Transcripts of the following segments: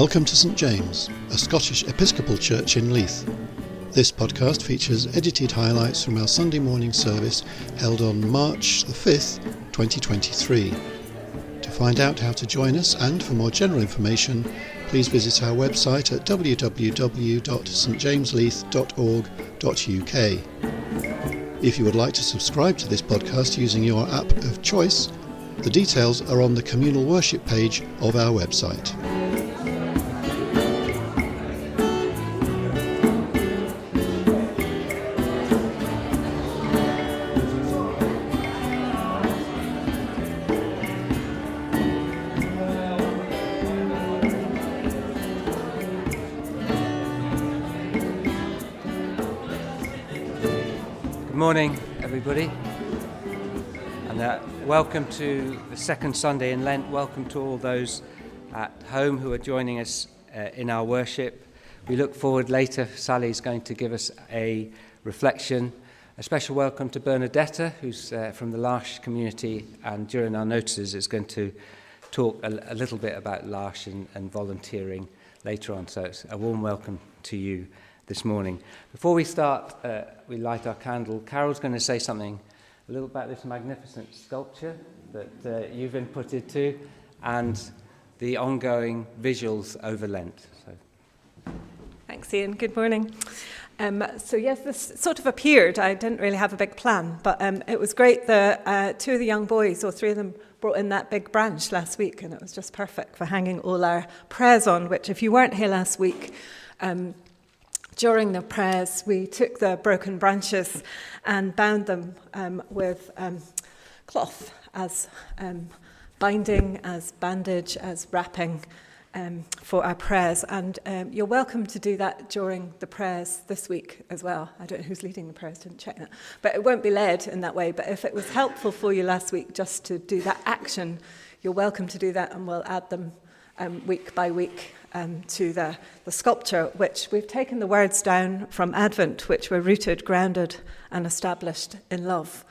Welcome to St James, a Scottish Episcopal church in Leith. This podcast features edited highlights from our Sunday morning service held on March the 5th, 2023. To find out how to join us and for more general information, please visit our website at www.stjamesleith.org.uk. If you would like to subscribe to this podcast using your app of choice, the details are on the communal worship page of our website. Morning, everybody. And uh, welcome to the second Sunday in Lent. Welcome to all those at home who are joining us uh, in our worship. We look forward later. Sally's going to give us a reflection. A special welcome to Bernadetta, who's uh, from the L'Arche community, and during our notices is going to talk a, a little bit about L'Arche and, and volunteering later on. So it's a warm welcome to you this morning. Before we start, uh, we light our candle. Carol's going to say something a little about this magnificent sculpture that uh, you've inputted to and the ongoing visuals over Lent. So. Thanks, Ian. Good morning. Um, so yes, this sort of appeared. I didn't really have a big plan, but um, it was great. The uh, two of the young boys, or three of them, brought in that big branch last week, and it was just perfect for hanging all our prayers on. Which, if you weren't here last week, um, during the prayers, we took the broken branches and bound them um, with um, cloth as um, binding, as bandage, as wrapping um, for our prayers. And um, you're welcome to do that during the prayers this week as well. I don't know who's leading the prayers, didn't check that. But it won't be led in that way. But if it was helpful for you last week just to do that action, you're welcome to do that, and we'll add them week by week um, to the, the sculpture, which we've taken the words down from Advent, which were rooted, grounded, and established in love.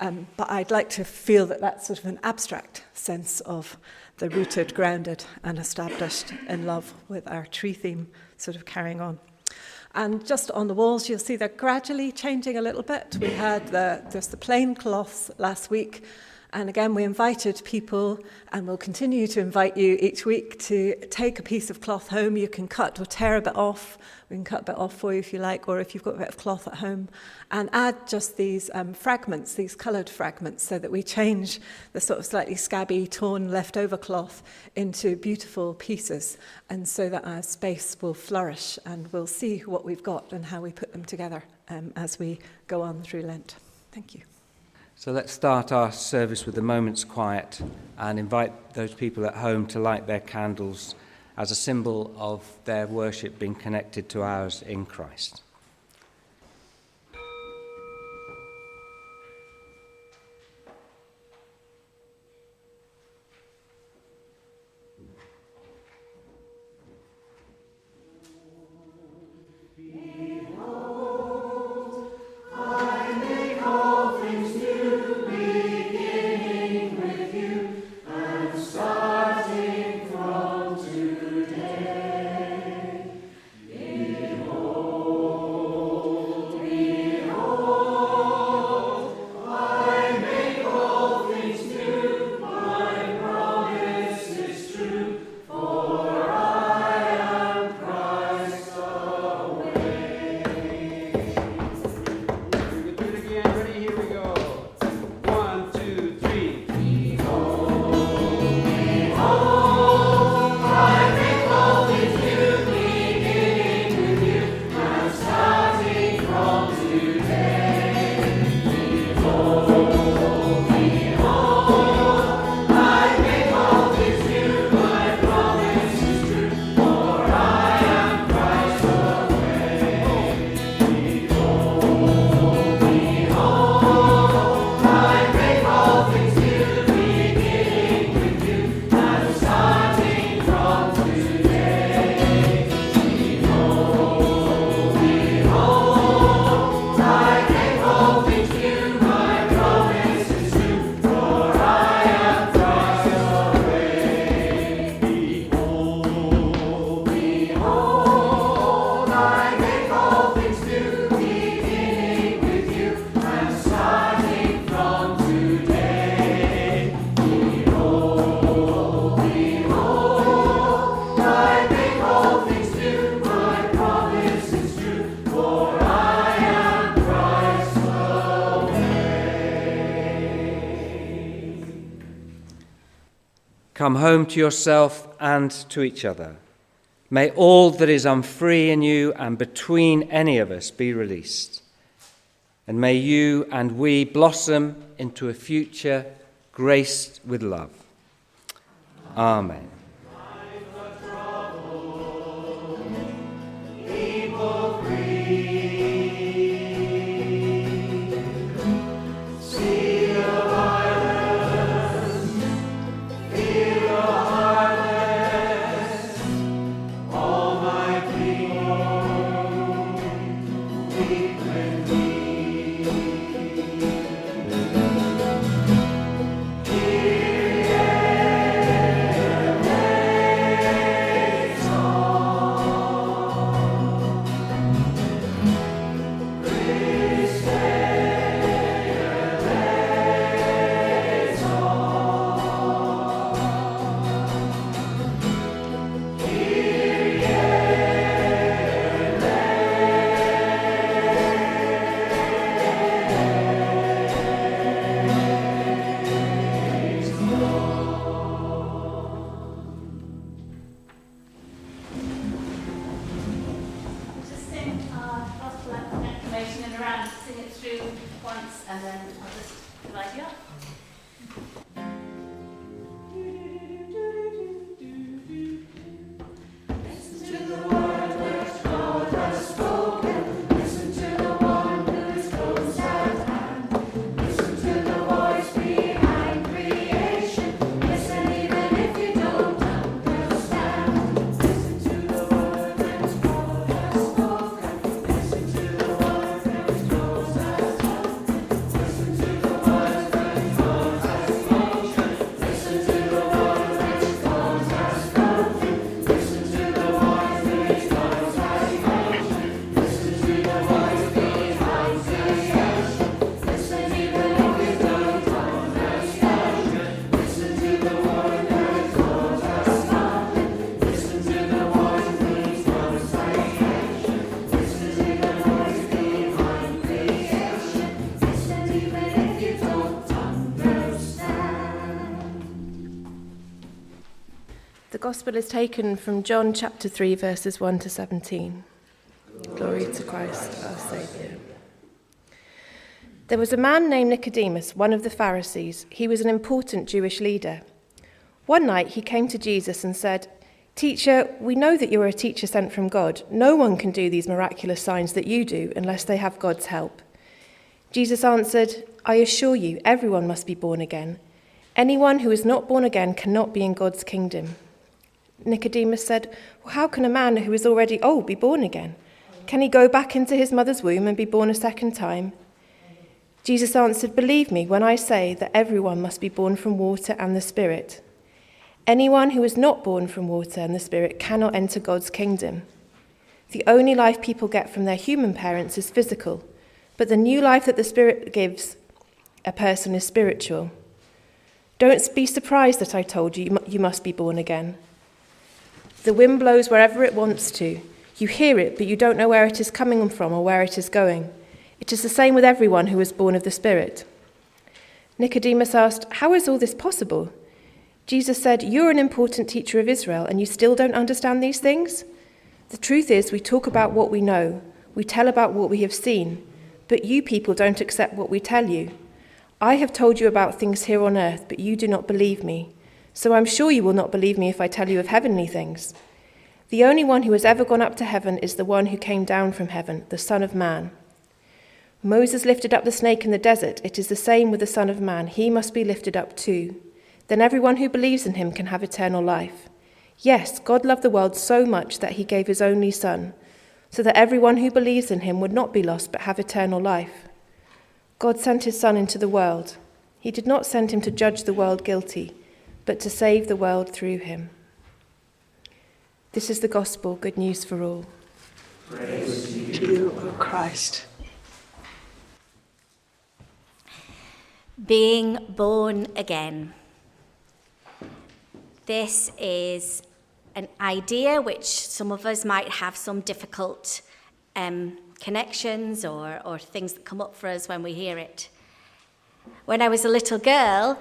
Um, but I'd like to feel that that's sort of an abstract sense of the rooted, grounded, and established in love with our tree theme sort of carrying on. And just on the walls, you'll see they're gradually changing a little bit. We had the, there's the plain cloths last week, and again, we invited people, and we'll continue to invite you each week to take a piece of cloth home. You can cut or tear a bit off. We can cut a bit off for you if you like, or if you've got a bit of cloth at home, and add just these um, fragments, these coloured fragments, so that we change the sort of slightly scabby, torn, leftover cloth into beautiful pieces, and so that our space will flourish, and we'll see what we've got and how we put them together um, as we go on through Lent. Thank you. So let's start our service with a moment's quiet and invite those people at home to light their candles as a symbol of their worship being connected to ours in Christ. Come home to yourself and to each other. May all that is unfree in you and between any of us be released. And may you and we blossom into a future graced with love. Amen. Acclamation in a round, sing it through once and then I'll just divide you up. Gospel is taken from John chapter 3, verses 1 to 17. Glory to Christ, our Saviour. There was a man named Nicodemus, one of the Pharisees. He was an important Jewish leader. One night he came to Jesus and said, Teacher, we know that you are a teacher sent from God. No one can do these miraculous signs that you do unless they have God's help. Jesus answered, I assure you, everyone must be born again. Anyone who is not born again cannot be in God's kingdom. Nicodemus said, well, How can a man who is already old be born again? Can he go back into his mother's womb and be born a second time? Jesus answered, Believe me when I say that everyone must be born from water and the Spirit. Anyone who is not born from water and the Spirit cannot enter God's kingdom. The only life people get from their human parents is physical, but the new life that the Spirit gives a person is spiritual. Don't be surprised that I told you you must be born again. The wind blows wherever it wants to. You hear it, but you don't know where it is coming from or where it is going. It is the same with everyone who is born of the Spirit. Nicodemus asked, How is all this possible? Jesus said, You're an important teacher of Israel, and you still don't understand these things? The truth is, we talk about what we know, we tell about what we have seen, but you people don't accept what we tell you. I have told you about things here on earth, but you do not believe me. So I'm sure you will not believe me if I tell you of heavenly things. The only one who has ever gone up to heaven is the one who came down from heaven, the Son of Man. Moses lifted up the snake in the desert. It is the same with the Son of Man. He must be lifted up too. Then everyone who believes in him can have eternal life. Yes, God loved the world so much that he gave his only Son, so that everyone who believes in him would not be lost but have eternal life. God sent his Son into the world. He did not send him to judge the world guilty, but to save the world through him. This is the gospel, good news for all. Praise to you, O Christ. Being born again. This is an idea which some of us might have some difficult um, connections or, or things that come up for us when we hear it. When I was a little girl,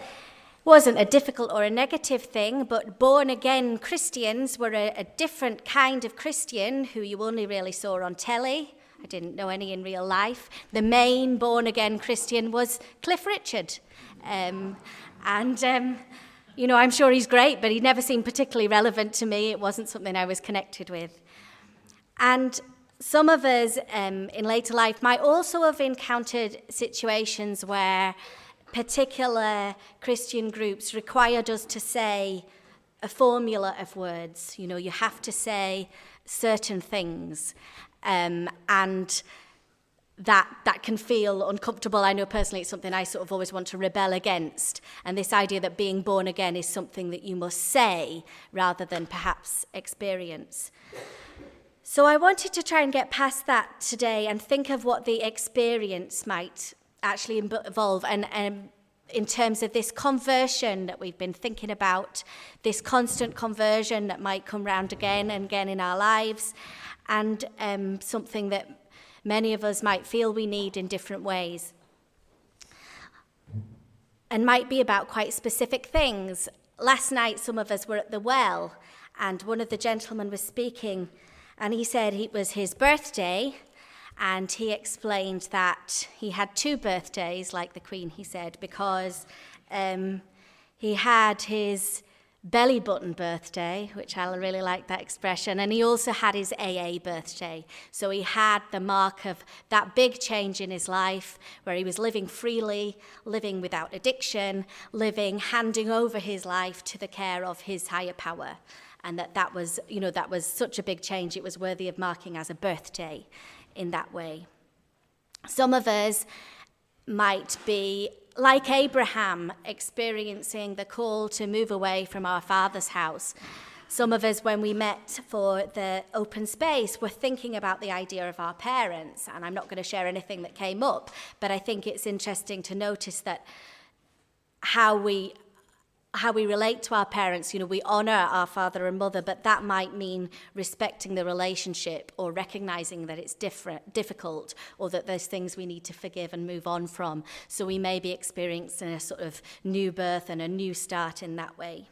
wasn't a difficult or a negative thing, but born again Christians were a, a different kind of Christian who you only really saw on telly. I didn't know any in real life. The main born again Christian was Cliff Richard. Um, and, um, you know, I'm sure he's great, but he never seemed particularly relevant to me. It wasn't something I was connected with. And some of us um, in later life might also have encountered situations where particular Christian groups required us to say a formula of words. You know, you have to say certain things. Um, and that that can feel uncomfortable. I know personally it's something I sort of always want to rebel against. And this idea that being born again is something that you must say rather than perhaps experience. So I wanted to try and get past that today and think of what the experience might actually evolve and um, in terms of this conversion that we've been thinking about, this constant conversion that might come round again and again in our lives, and um, something that many of us might feel we need in different ways. And might be about quite specific things. Last night, some of us were at the well, and one of the gentlemen was speaking, and he said it was his birthday and he explained that he had two birthdays, like the Queen, he said, because um, he had his belly button birthday, which I really like that expression, and he also had his AA birthday. So he had the mark of that big change in his life where he was living freely, living without addiction, living, handing over his life to the care of his higher power. And that that was, you know, that was such a big change, it was worthy of marking as a birthday in that way. Some of us might be like Abraham, experiencing the call to move away from our father's house. Some of us, when we met for the open space, were thinking about the idea of our parents. And I'm not going to share anything that came up, but I think it's interesting to notice that how we how we relate to our parents, you know, we honor our father and mother, but that might mean respecting the relationship or recognizing that it's different, difficult or that there's things we need to forgive and move on from. So we may be experiencing a sort of new birth and a new start in that way.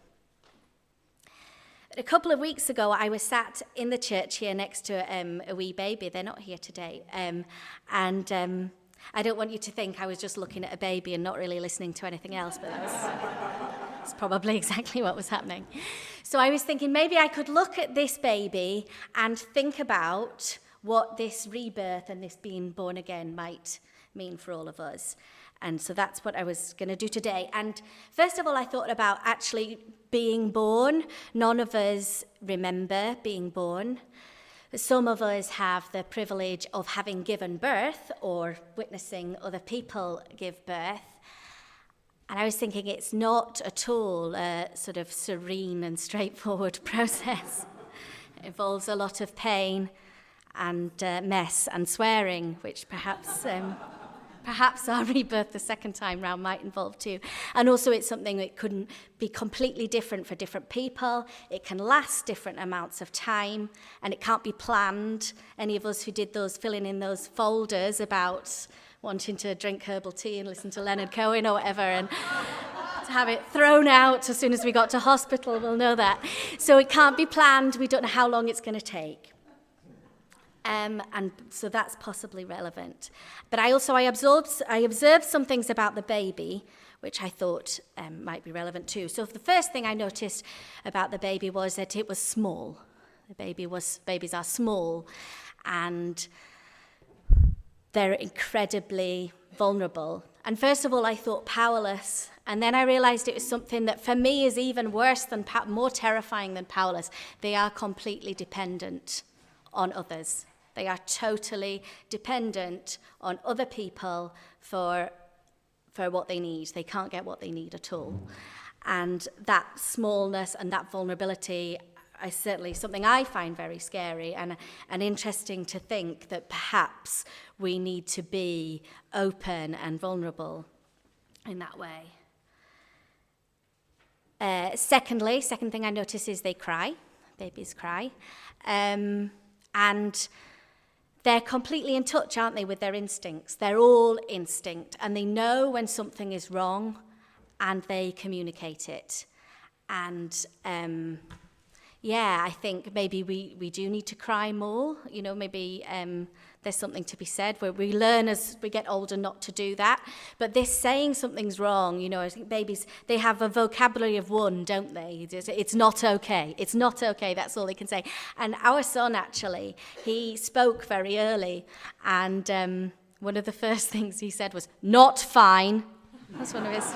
A couple of weeks ago, I was sat in the church here next to um, a wee baby. They're not here today. Um, and um, I don't want you to think I was just looking at a baby and not really listening to anything else, but. That's probably exactly what was happening. So I was thinking maybe I could look at this baby and think about what this rebirth and this being born again might mean for all of us. And so that's what I was going to do today. And first of all, I thought about actually being born. None of us remember being born. Some of us have the privilege of having given birth or witnessing other people give birth. And I was thinking it's not at all a sort of serene and straightforward process. it involves a lot of pain and uh, mess and swearing, which perhaps. Um, perhaps our rebirth the second time round might involve too. And also, it's something that couldn't be completely different for different people. It can last different amounts of time, and it can't be planned. Any of us who did those, filling in those folders about wanting to drink herbal tea and listen to Leonard Cohen or whatever, and to have it thrown out as soon as we got to hospital, we'll know that. So it can't be planned. We don't know how long it's going to take. Um, and so that's possibly relevant. But I also I observed, I observed some things about the baby which I thought um, might be relevant too. So the first thing I noticed about the baby was that it was small. The baby was babies are small, and they're incredibly vulnerable. And first of all, I thought powerless. And then I realized it was something that for me is even worse than, more terrifying than powerless. They are completely dependent on others. They are totally dependent on other people for, for what they need. They can't get what they need at all. And that smallness and that vulnerability is certainly something I find very scary and, and interesting to think that perhaps we need to be open and vulnerable in that way. Uh, secondly, second thing I notice is they cry. Babies cry. Um, and they're completely in touch, aren't they, with their instincts? They're all instinct, and they know when something is wrong and they communicate it. And um, yeah, I think maybe we, we do need to cry more. You know, maybe um, there's something to be said where we learn as we get older not to do that. But this saying something's wrong, you know, I think babies, they have a vocabulary of one, don't they? It's not okay. It's not okay. That's all they can say. And our son, actually, he spoke very early. And um, one of the first things he said was, not fine. That's one of his.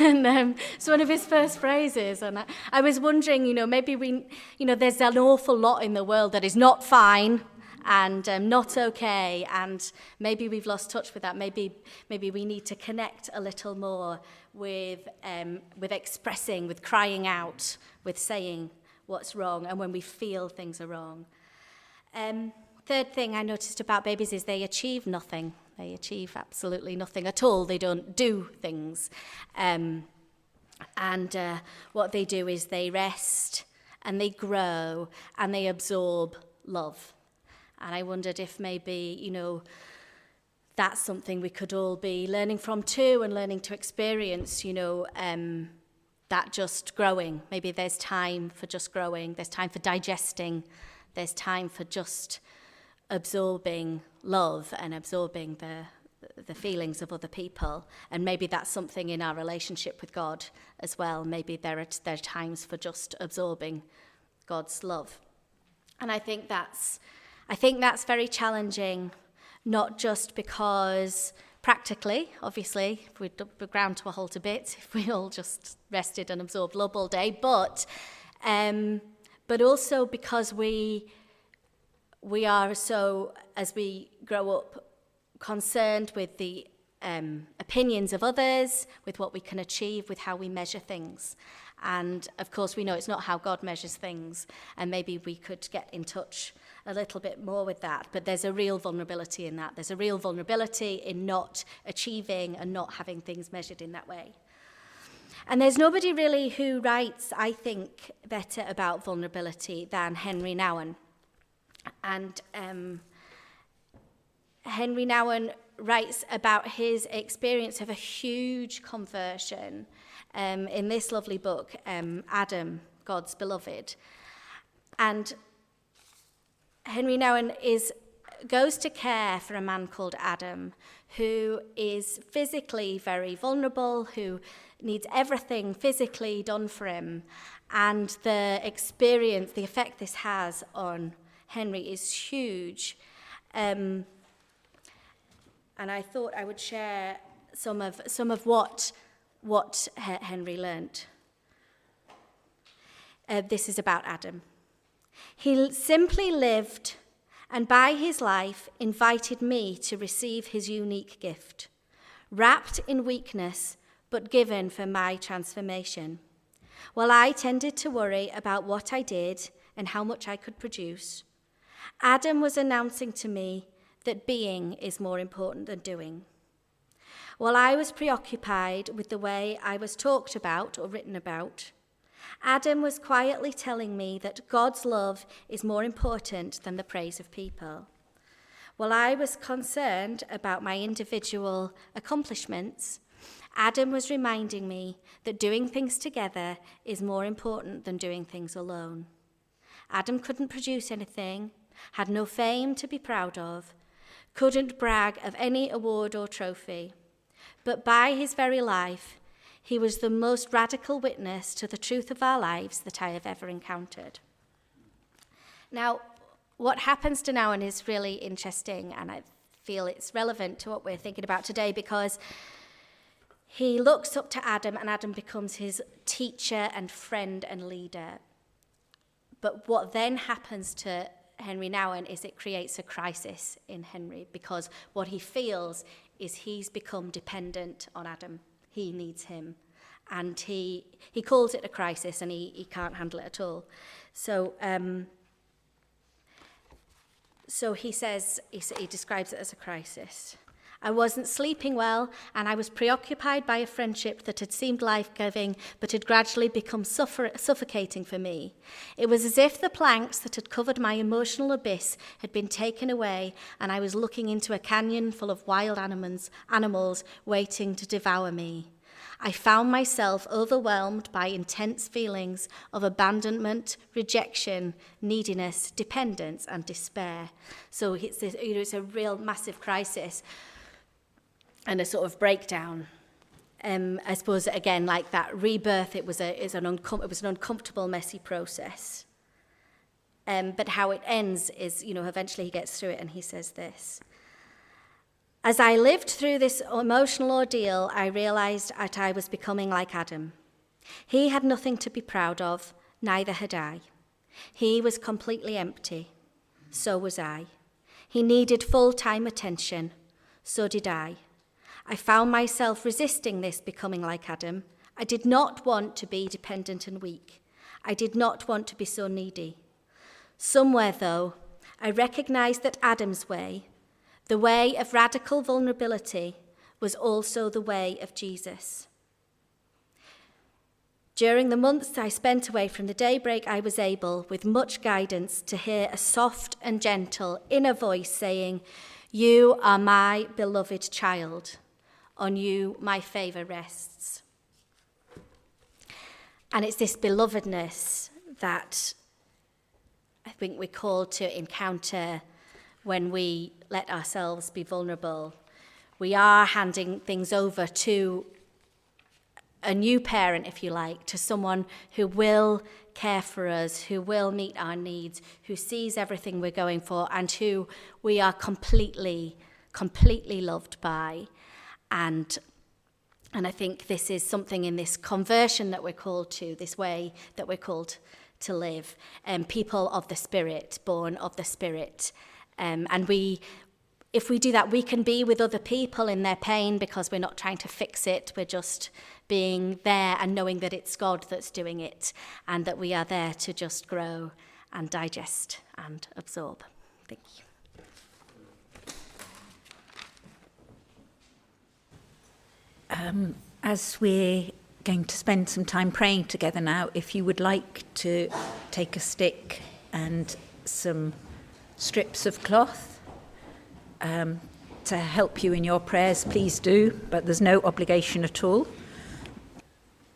and um, it's one of his first phrases. And I, I was wondering, you know, maybe we, you know, there's an awful lot in the world that is not fine and um, not okay and maybe we've lost touch with that maybe maybe we need to connect a little more with um, with expressing with crying out with saying what's wrong and when we feel things are wrong um, third thing i noticed about babies is they achieve nothing They achieve absolutely nothing at all. They don't do things. Um, and uh, what they do is they rest and they grow and they absorb love. And I wondered if maybe, you know, that's something we could all be learning from too and learning to experience, you know, um, that just growing. Maybe there's time for just growing, there's time for digesting, there's time for just absorbing love and absorbing the the feelings of other people. And maybe that's something in our relationship with God as well. Maybe there are there are times for just absorbing God's love. And I think that's I think that's very challenging not just because practically obviously if we ground to a halt a bit if we all just rested and absorbed love all day but um but also because we we are so, as we grow up, concerned with the um, opinions of others, with what we can achieve, with how we measure things. And of course, we know it's not how God measures things, and maybe we could get in touch a little bit more with that. But there's a real vulnerability in that. There's a real vulnerability in not achieving and not having things measured in that way. And there's nobody really who writes, I think, better about vulnerability than Henri Nouwen. And um, Henri Nouwen writes about his experience of a huge conversion um, in this lovely book, um, Adam, God's Beloved. And Henri Nouwen is, goes to care for a man called Adam, who is physically very vulnerable, who needs everything physically done for him. And the experience, the effect this has on Henri is huge. Um, and I thought I would share some of, some of what, what Henri learnt. Uh, this is about Adam. He simply lived and by his life invited me to receive his unique gift, wrapped in weakness but given for my transformation. While I tended to worry about what I did and how much I could produce, Adam was announcing to me that being is more important than doing. While I was preoccupied with the way I was talked about or written about, Adam was quietly telling me that God's love is more important than the praise of people. While I was concerned about my individual accomplishments, Adam was reminding me that doing things together is more important than doing things alone. Adam couldn't produce anything, had no fame to be proud of, couldn't brag of any award or trophy, but by his very life, he was the most radical witness to the truth of our lives that I have ever encountered. Now, what happens to Nouwen is really interesting, and I feel it's relevant to what we're thinking about today because he looks up to Adam, and Adam becomes his teacher and friend and leader. But what then happens to Henri Nouwen is it creates a crisis in Henri because what he feels is he's become dependent on Adam. He needs him. And he, he calls it a crisis and he, he can't handle it at all. So, um, so he says, he, he describes it as a crisis. I wasn't sleeping well, and I was preoccupied by a friendship that had seemed life giving but had gradually become suffer- suffocating for me. It was as if the planks that had covered my emotional abyss had been taken away, and I was looking into a canyon full of wild animals, animals waiting to devour me. I found myself overwhelmed by intense feelings of abandonment, rejection, neediness, dependence, and despair. So it's, you know, it's a real massive crisis and a sort of breakdown. Um, I suppose again, like that rebirth, it was a is an uncom- it was an uncomfortable, messy process. Um, but how it ends is, you know, eventually he gets through it and he says this. As I lived through this emotional ordeal, I realized that I was becoming like Adam. He had nothing to be proud of, neither had I. He was completely empty. So was I. He needed full time attention. So did I. I found myself resisting this becoming like Adam. I did not want to be dependent and weak. I did not want to be so needy. Somewhere, though, I recognized that Adam's way, the way of radical vulnerability, was also the way of Jesus. During the months I spent away from the daybreak, I was able, with much guidance, to hear a soft and gentle inner voice saying, You are my beloved child. On you my favour rests. And it's this belovedness that I think we're called to encounter when we let ourselves be vulnerable. We are handing things over to a new parent, if you like, to someone who will care for us, who will meet our needs, who sees everything we're going for, and who we are completely, completely loved by. And, and I think this is something in this conversion that we're called to, this way that we're called to live. Um, people of the Spirit, born of the Spirit. Um, and we, if we do that, we can be with other people in their pain because we're not trying to fix it. We're just being there and knowing that it's God that's doing it and that we are there to just grow and digest and absorb. Thank you. Um, as we're going to spend some time praying together now, if you would like to take a stick and some strips of cloth um, to help you in your prayers, please do, but there's no obligation at all.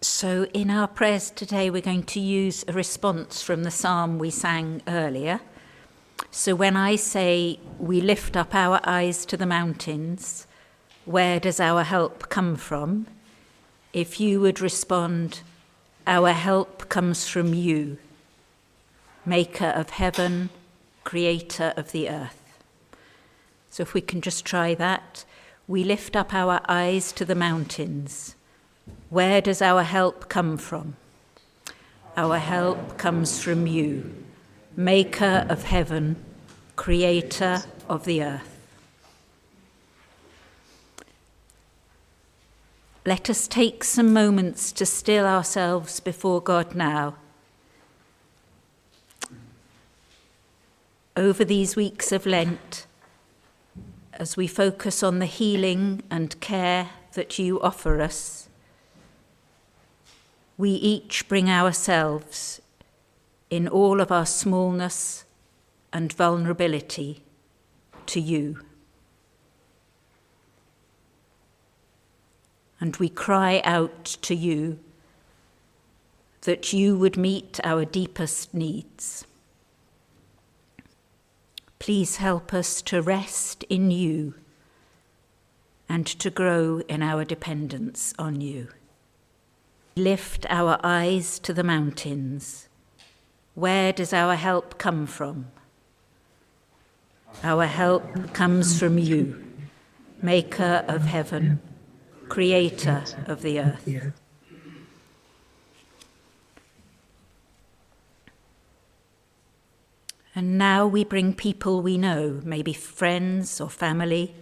So, in our prayers today, we're going to use a response from the psalm we sang earlier. So, when I say we lift up our eyes to the mountains, where does our help come from? If you would respond, Our help comes from you, maker of heaven, creator of the earth. So if we can just try that, we lift up our eyes to the mountains. Where does our help come from? Our help comes from you, maker of heaven, creator of the earth. Let us take some moments to still ourselves before God now. Over these weeks of Lent, as we focus on the healing and care that you offer us, we each bring ourselves in all of our smallness and vulnerability to you. And we cry out to you that you would meet our deepest needs. Please help us to rest in you and to grow in our dependence on you. Lift our eyes to the mountains. Where does our help come from? Our help comes from you, Maker of heaven creator of the earth. And now we bring people we know, maybe friends or family,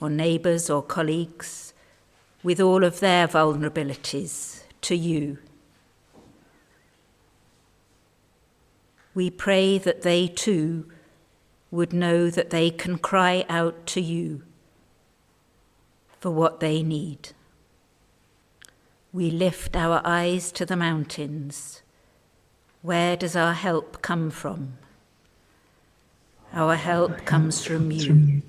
or neighbours or colleagues, with all of their vulnerabilities to you. We pray that they too would know that they can cry out to you for what they need. We lift our eyes to the mountains. Where does our help come from? Our help comes from you,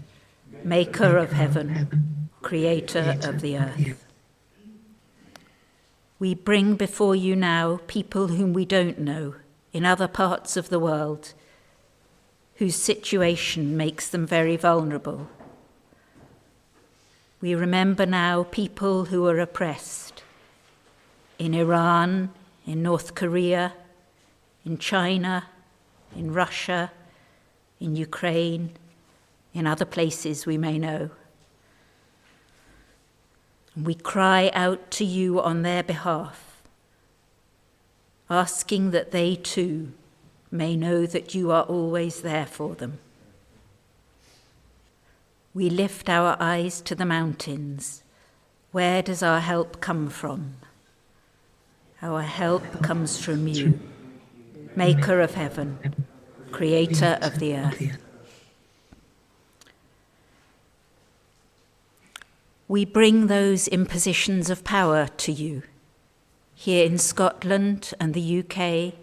maker of heaven, creator of the earth. We bring before you now people whom we don't know in other parts of the world, whose situation makes them very vulnerable. We remember now people who are oppressed in Iran, in North Korea, in China, in Russia, in Ukraine, in other places we may know. We cry out to you on their behalf, asking that they too may know that you are always there for them. We lift our eyes to the mountains. Where does our help come from? Our help comes from you, Maker of heaven, Creator of the earth. We bring those impositions of power to you here in Scotland and the UK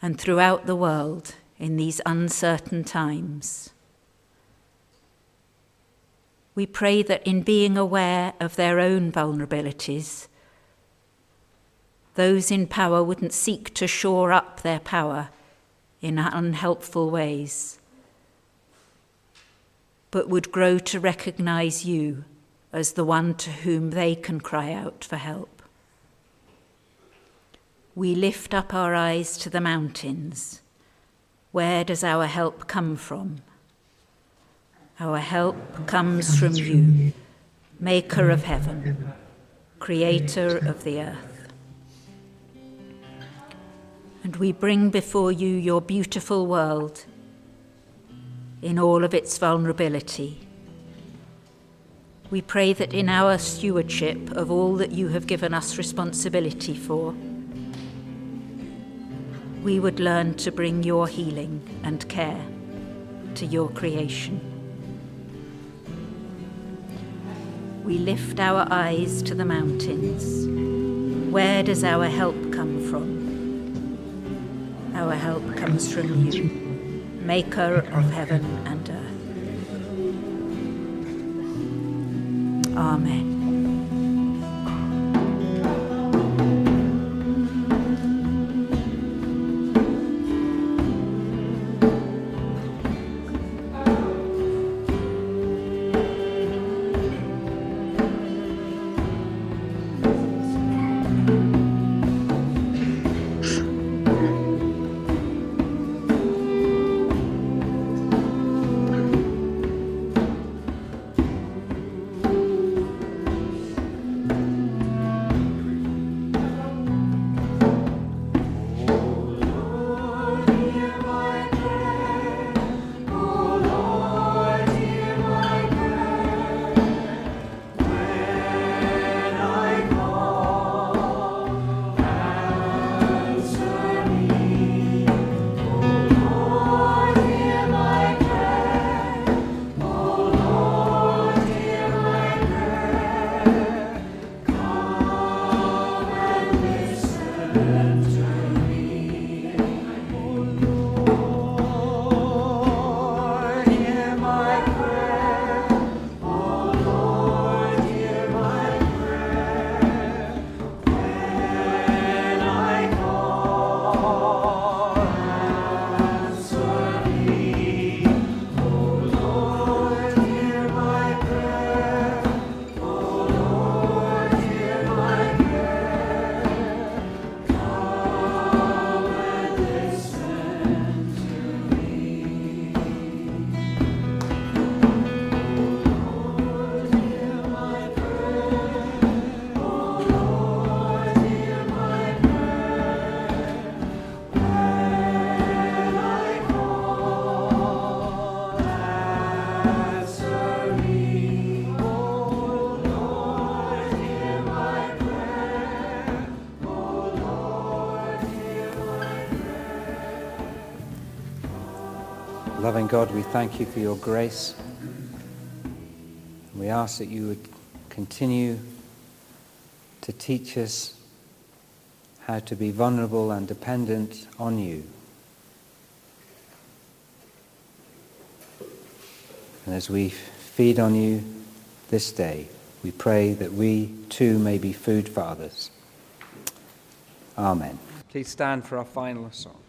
and throughout the world in these uncertain times. We pray that in being aware of their own vulnerabilities, those in power wouldn't seek to shore up their power in unhelpful ways, but would grow to recognize you as the one to whom they can cry out for help. We lift up our eyes to the mountains. Where does our help come from? Our help comes from you, Maker of heaven, Creator of the earth. And we bring before you your beautiful world in all of its vulnerability we pray that in our stewardship of all that you have given us responsibility for, we would learn to bring your healing and care to your creation. We lift our eyes to the mountains. Where does our help come from? Our help comes from you, Maker of heaven and earth. Amen. Loving God, we thank you for your grace. We ask that you would continue to teach us how to be vulnerable and dependent on you. And as we feed on you this day, we pray that we too may be food for others. Amen. Please stand for our final song.